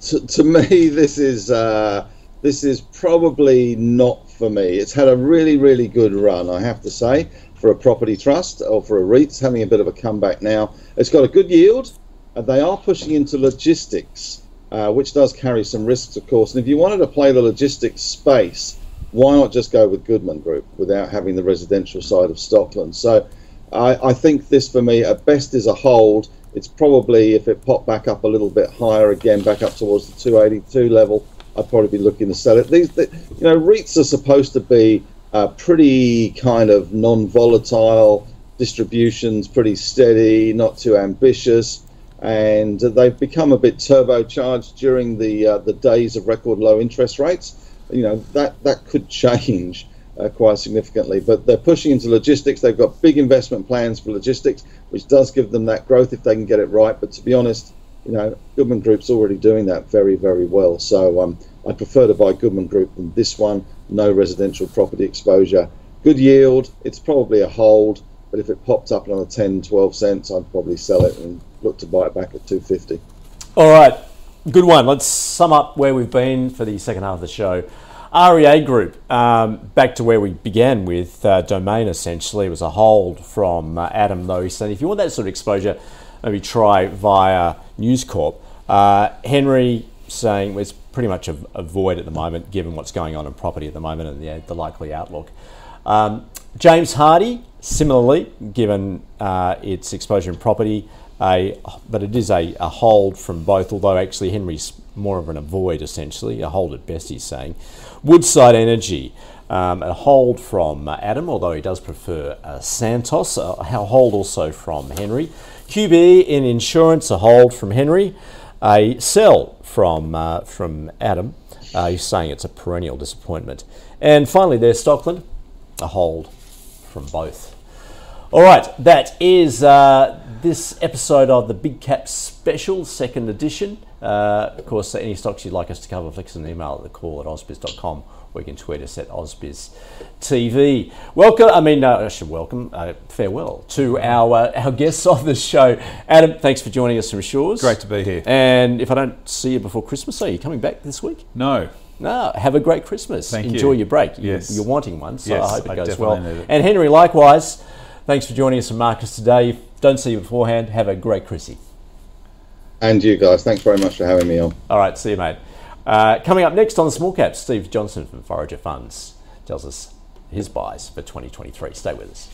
to, to me, this is uh, this is probably not for me. It's had a really, really good run, I have to say, for a property trust or for a REIT. It's having a bit of a comeback now. It's got a good yield. Uh, they are pushing into logistics, uh, which does carry some risks, of course. And if you wanted to play the logistics space, why not just go with Goodman Group without having the residential side of Stockland? So I, I think this for me at best is a hold. It's probably if it popped back up a little bit higher again, back up towards the 282 level, I'd probably be looking to sell it. These, the, you know, REITs are supposed to be uh, pretty kind of non-volatile distributions, pretty steady, not too ambitious, and they've become a bit turbocharged during the uh, the days of record low interest rates. You know that that could change uh, quite significantly, but they're pushing into logistics. They've got big investment plans for logistics, which does give them that growth if they can get it right. But to be honest, you know, Goodman Group's already doing that very, very well. So um, I prefer to buy Goodman Group than this one. No residential property exposure. Good yield. It's probably a hold, but if it popped up another 10, 12 cents, I'd probably sell it and look to buy it back at 250. All right, good one. Let's sum up where we've been for the second half of the show. REA Group, um, back to where we began with uh, Domain essentially. It was a hold from uh, Adam, though. He said if you want that sort of exposure, maybe try via News Corp. Uh, Henry saying it's pretty much a, a void at the moment, given what's going on in property at the moment and the, the likely outlook. Um, James Hardie, similarly, given uh, its exposure in property, a, but it is a, a hold from both, although actually Henry's more of an avoid essentially, a hold at best, he's saying. Woodside Energy, um, a hold from uh, Adam, although he does prefer uh, Santos, a a hold also from Henry. QBE in insurance, a hold from Henry. A sell from, uh, from Adam, uh, he's saying it's a perennial disappointment. And finally, there's Stockland, a hold from both. All right, that is uh, this episode of the Big Cap Special, second edition. Uh, of course, any stocks you'd like us to cover, flick us an email at the call at ausbiz.com or you can tweet us at ausbiztv. Welcome, I mean, uh, I should welcome, uh, farewell to our, our guests of the show. Adam, thanks for joining us from Shaw's. Great to be here. And if I don't see you before Christmas, are you coming back this week? No. No, have a great Christmas. Thank Enjoy you. your break. You- Yes. You're wanting one, so Yes, I hope it I goes well. need it. And Henry, likewise, thanks for joining us and Marcus Today. If don't see you beforehand, have a great Chrissy. And you guys, thanks very much for having me on. All right, see you, mate. Uh, coming up next on Small Caps, Steve Johnson from Forager Funds tells us his buys for 2023. Stay with us.